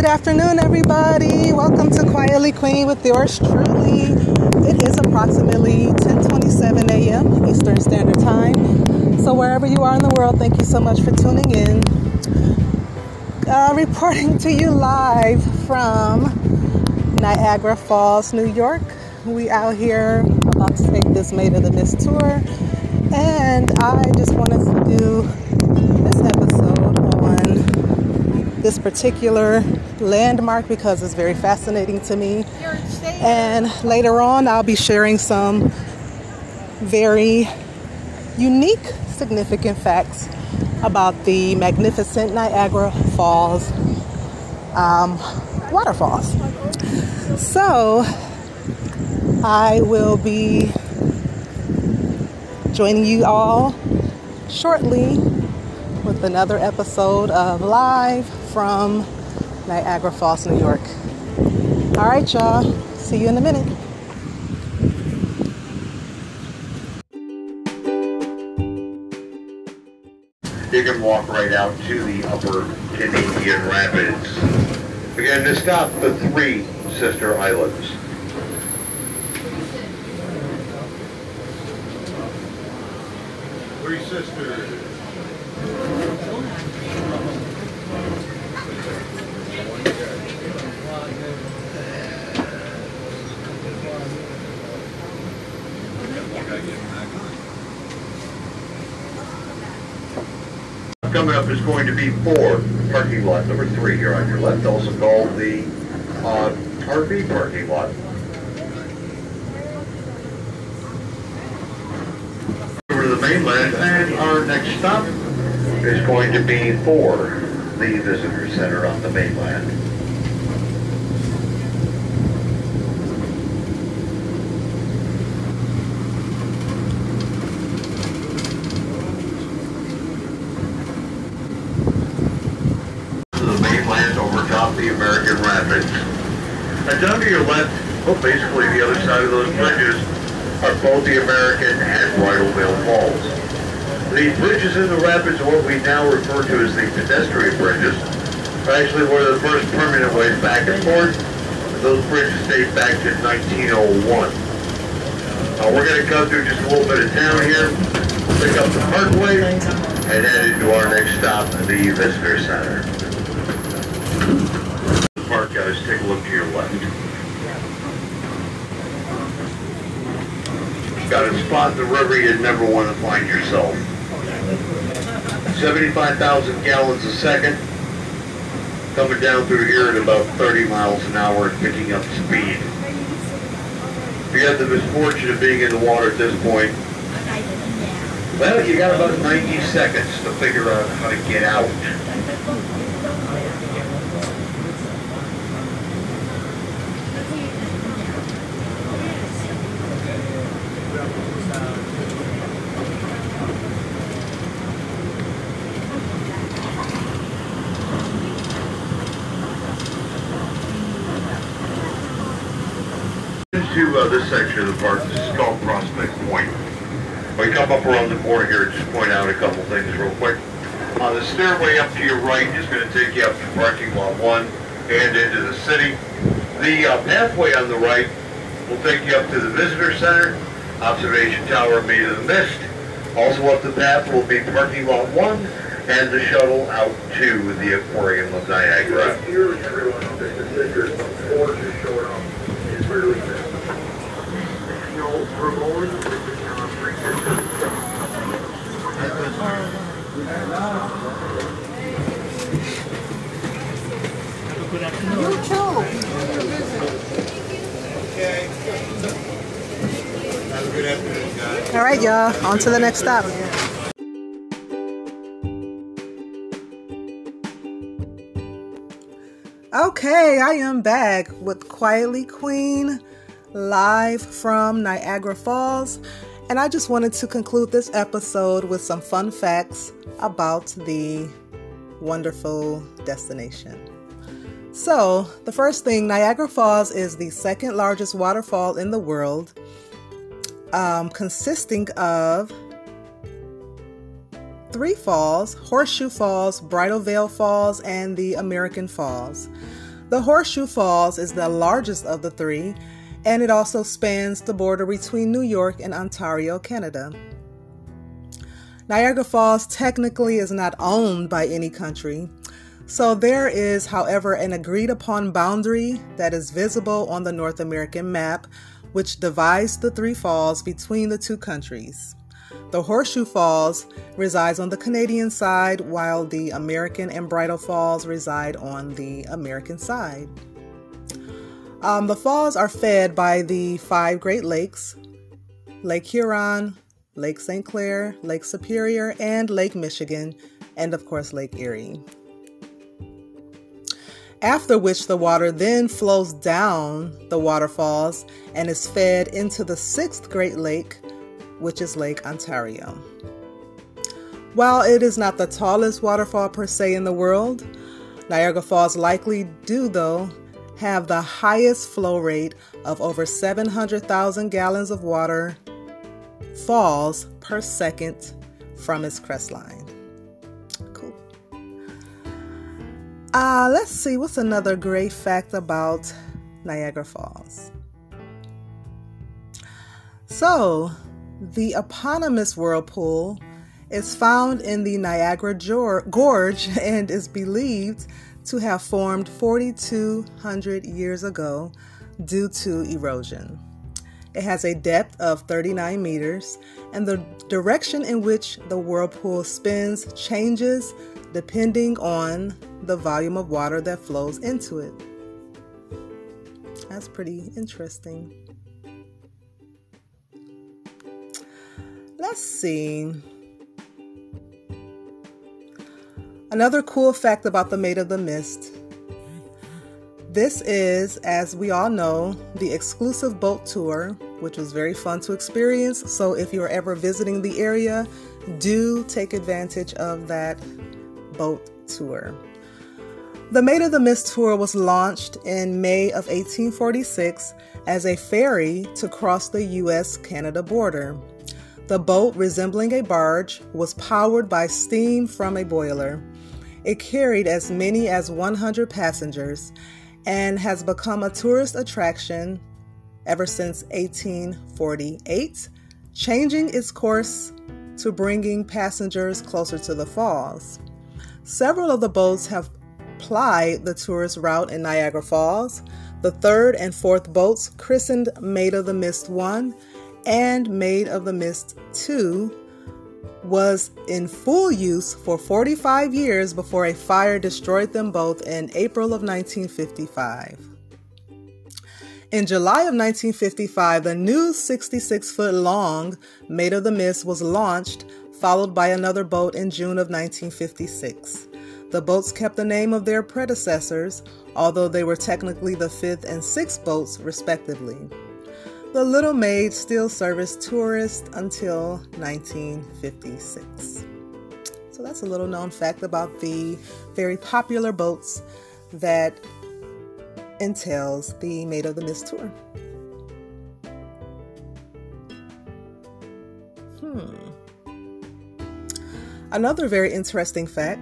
good afternoon, everybody. Welcome to Quietly Queen with yours truly. It is approximately 10:27 a.m. Eastern Standard Time. So wherever you are in the world, thank you so much for tuning in. Uh, reporting to you live from Niagara Falls, New York. We out here about to take this Maid of the Mist tour, and I just wanted to do this episode on this particular landmark because it's very fascinating to me. And later on, I'll be sharing some very unique, significant facts about the magnificent Niagara Falls um, waterfalls. So, I will be joining you all shortly with another episode of Live from Niagara Falls, New York. All right, y'all. See you in a minute. You can walk right out to the upper Canadian Rapids. Again, to stop the three sister islands. Three sisters. Coming up is going to be four parking lot number three here on your left, also called the uh, RV parking lot. Over to the mainland, and our next stop is going to be for the visitor center on the mainland. to the mainland over top the American Rapids. And down to your left, well, basically the other side of those bridges are both the American and Bridalveil Falls. The bridges in the rapids are what we now refer to as the pedestrian bridges. Actually one of the first permanent ways back and forth. Those bridges date back to 1901. Now we're going to go through just a little bit of town here, pick up the parkway, and head into our next stop, the Visitor Center park, guys, take a look to your left. Got a spot in the river you'd never want to find yourself. 75,000 gallons a second. Coming down through here at about 30 miles an hour and picking up speed. If you have the misfortune of being in the water at this point, well, you got about 90 seconds to figure out how to get out. Into uh, this section of the park, this is called Prospect Point. You come up around the corner here, just point out a couple things real quick. Uh, the stairway up to your right is going to take you up to parking lot one and into the city. The uh, pathway on the right will take you up to the visitor center, observation tower Maid of the Mist. Also up the path will be parking lot one and the shuttle out to the aquarium of Niagara. You too. All right, y'all. On to the next stop. Okay, I am back with Quietly Queen live from Niagara Falls. And I just wanted to conclude this episode with some fun facts about the wonderful destination. So, the first thing Niagara Falls is the second largest waterfall in the world, um, consisting of three falls Horseshoe Falls, Bridal Veil Falls, and the American Falls. The Horseshoe Falls is the largest of the three, and it also spans the border between New York and Ontario, Canada. Niagara Falls technically is not owned by any country, so there is, however, an agreed upon boundary that is visible on the North American map, which divides the three falls between the two countries. The Horseshoe Falls resides on the Canadian side, while the American and Bridal Falls reside on the American side. Um, the falls are fed by the five Great Lakes Lake Huron, Lake St. Clair, Lake Superior, and Lake Michigan, and of course, Lake Erie after which the water then flows down the waterfalls and is fed into the sixth Great Lake, which is Lake Ontario. While it is not the tallest waterfall per se in the world, Niagara Falls likely do, though, have the highest flow rate of over 700,000 gallons of water falls per second from its crestline. Cool. Uh, let's see, what's another great fact about Niagara Falls? So, the eponymous whirlpool is found in the Niagara Gorge and is believed to have formed 4,200 years ago due to erosion. It has a depth of 39 meters, and the direction in which the whirlpool spins changes depending on the volume of water that flows into it. That's pretty interesting. Let's see. Another cool fact about the Maid of the Mist. This is, as we all know, the exclusive boat tour, which was very fun to experience. So, if you're ever visiting the area, do take advantage of that boat tour. The Maid of the Mist tour was launched in May of 1846 as a ferry to cross the US Canada border. The boat, resembling a barge, was powered by steam from a boiler. It carried as many as 100 passengers and has become a tourist attraction ever since 1848, changing its course to bringing passengers closer to the falls. Several of the boats have plied the tourist route in Niagara Falls. The third and fourth boats, christened Maid of the Mist 1 and Maid of the Mist 2, was in full use for 45 years before a fire destroyed them both in April of 1955. In July of 1955, the new 66 foot long Maid of the Mist was launched, followed by another boat in June of 1956. The boats kept the name of their predecessors, although they were technically the fifth and sixth boats, respectively. The Little Maid still serviced tourists until 1956. So that's a little known fact about the very popular boats that entails the Maid of the Mist tour. Hmm. Another very interesting fact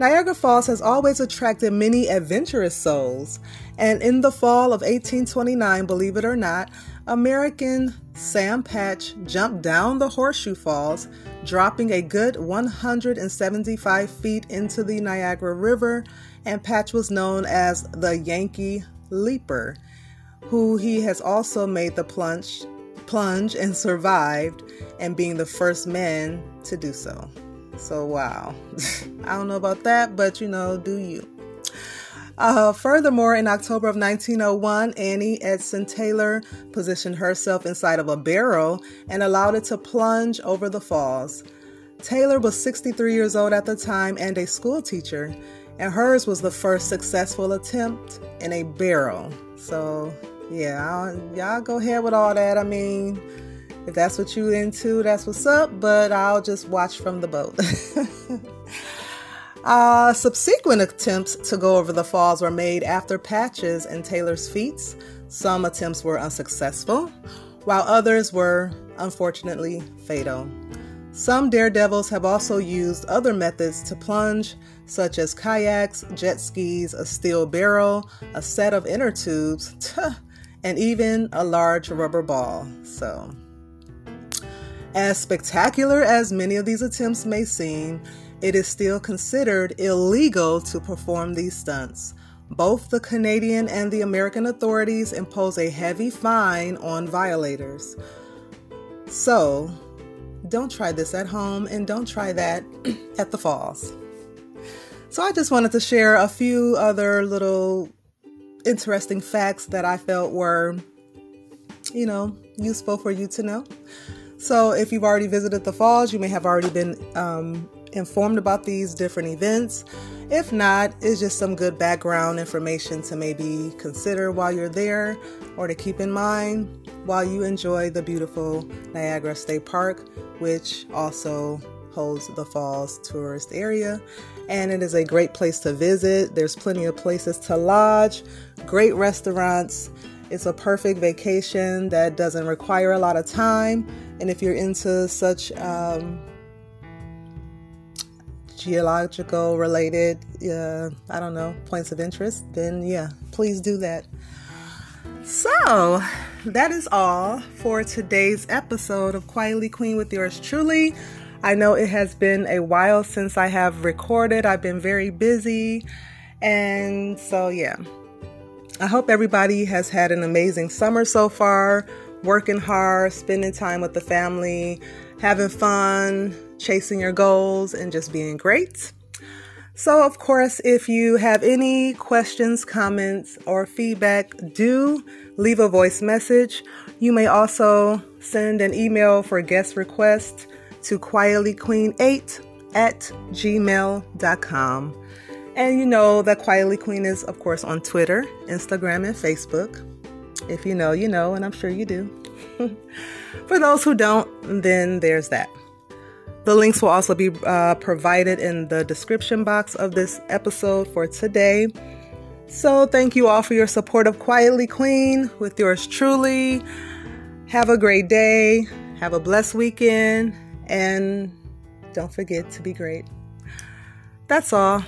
Niagara Falls has always attracted many adventurous souls, and in the fall of 1829, believe it or not, American Sam Patch jumped down the Horseshoe Falls, dropping a good 175 feet into the Niagara River, and Patch was known as the Yankee Leaper, who he has also made the plunge, plunge and survived, and being the first man to do so. So, wow. I don't know about that, but you know, do you. Uh, furthermore, in October of 1901, Annie Edson Taylor positioned herself inside of a barrel and allowed it to plunge over the falls. Taylor was 63 years old at the time and a school teacher, and hers was the first successful attempt in a barrel. So, yeah, y'all go ahead with all that. I mean, if that's what you into, that's what's up, but I'll just watch from the boat. uh, subsequent attempts to go over the falls were made after Patch's and Taylor's feats. Some attempts were unsuccessful, while others were unfortunately fatal. Some daredevils have also used other methods to plunge, such as kayaks, jet skis, a steel barrel, a set of inner tubes, and even a large rubber ball. So, as spectacular as many of these attempts may seem, it is still considered illegal to perform these stunts. Both the Canadian and the American authorities impose a heavy fine on violators. So, don't try this at home and don't try that at the falls. So, I just wanted to share a few other little interesting facts that I felt were, you know, useful for you to know. So, if you've already visited the falls, you may have already been um, informed about these different events. If not, it's just some good background information to maybe consider while you're there or to keep in mind while you enjoy the beautiful Niagara State Park, which also holds the Falls tourist area. And it is a great place to visit. There's plenty of places to lodge, great restaurants. It's a perfect vacation that doesn't require a lot of time. And if you're into such um, geological related, uh, I don't know, points of interest, then yeah, please do that. So, that is all for today's episode of Quietly Queen with yours truly. I know it has been a while since I have recorded, I've been very busy, and so yeah. I hope everybody has had an amazing summer so far, working hard, spending time with the family, having fun, chasing your goals, and just being great. So, of course, if you have any questions, comments, or feedback, do leave a voice message. You may also send an email for guest request to quietlyqueen8 at gmail.com. And you know that Quietly Queen is, of course, on Twitter, Instagram, and Facebook. If you know, you know, and I'm sure you do. For those who don't, then there's that. The links will also be uh, provided in the description box of this episode for today. So, thank you all for your support of Quietly Queen with yours truly. Have a great day, have a blessed weekend, and don't forget to be great. That's all.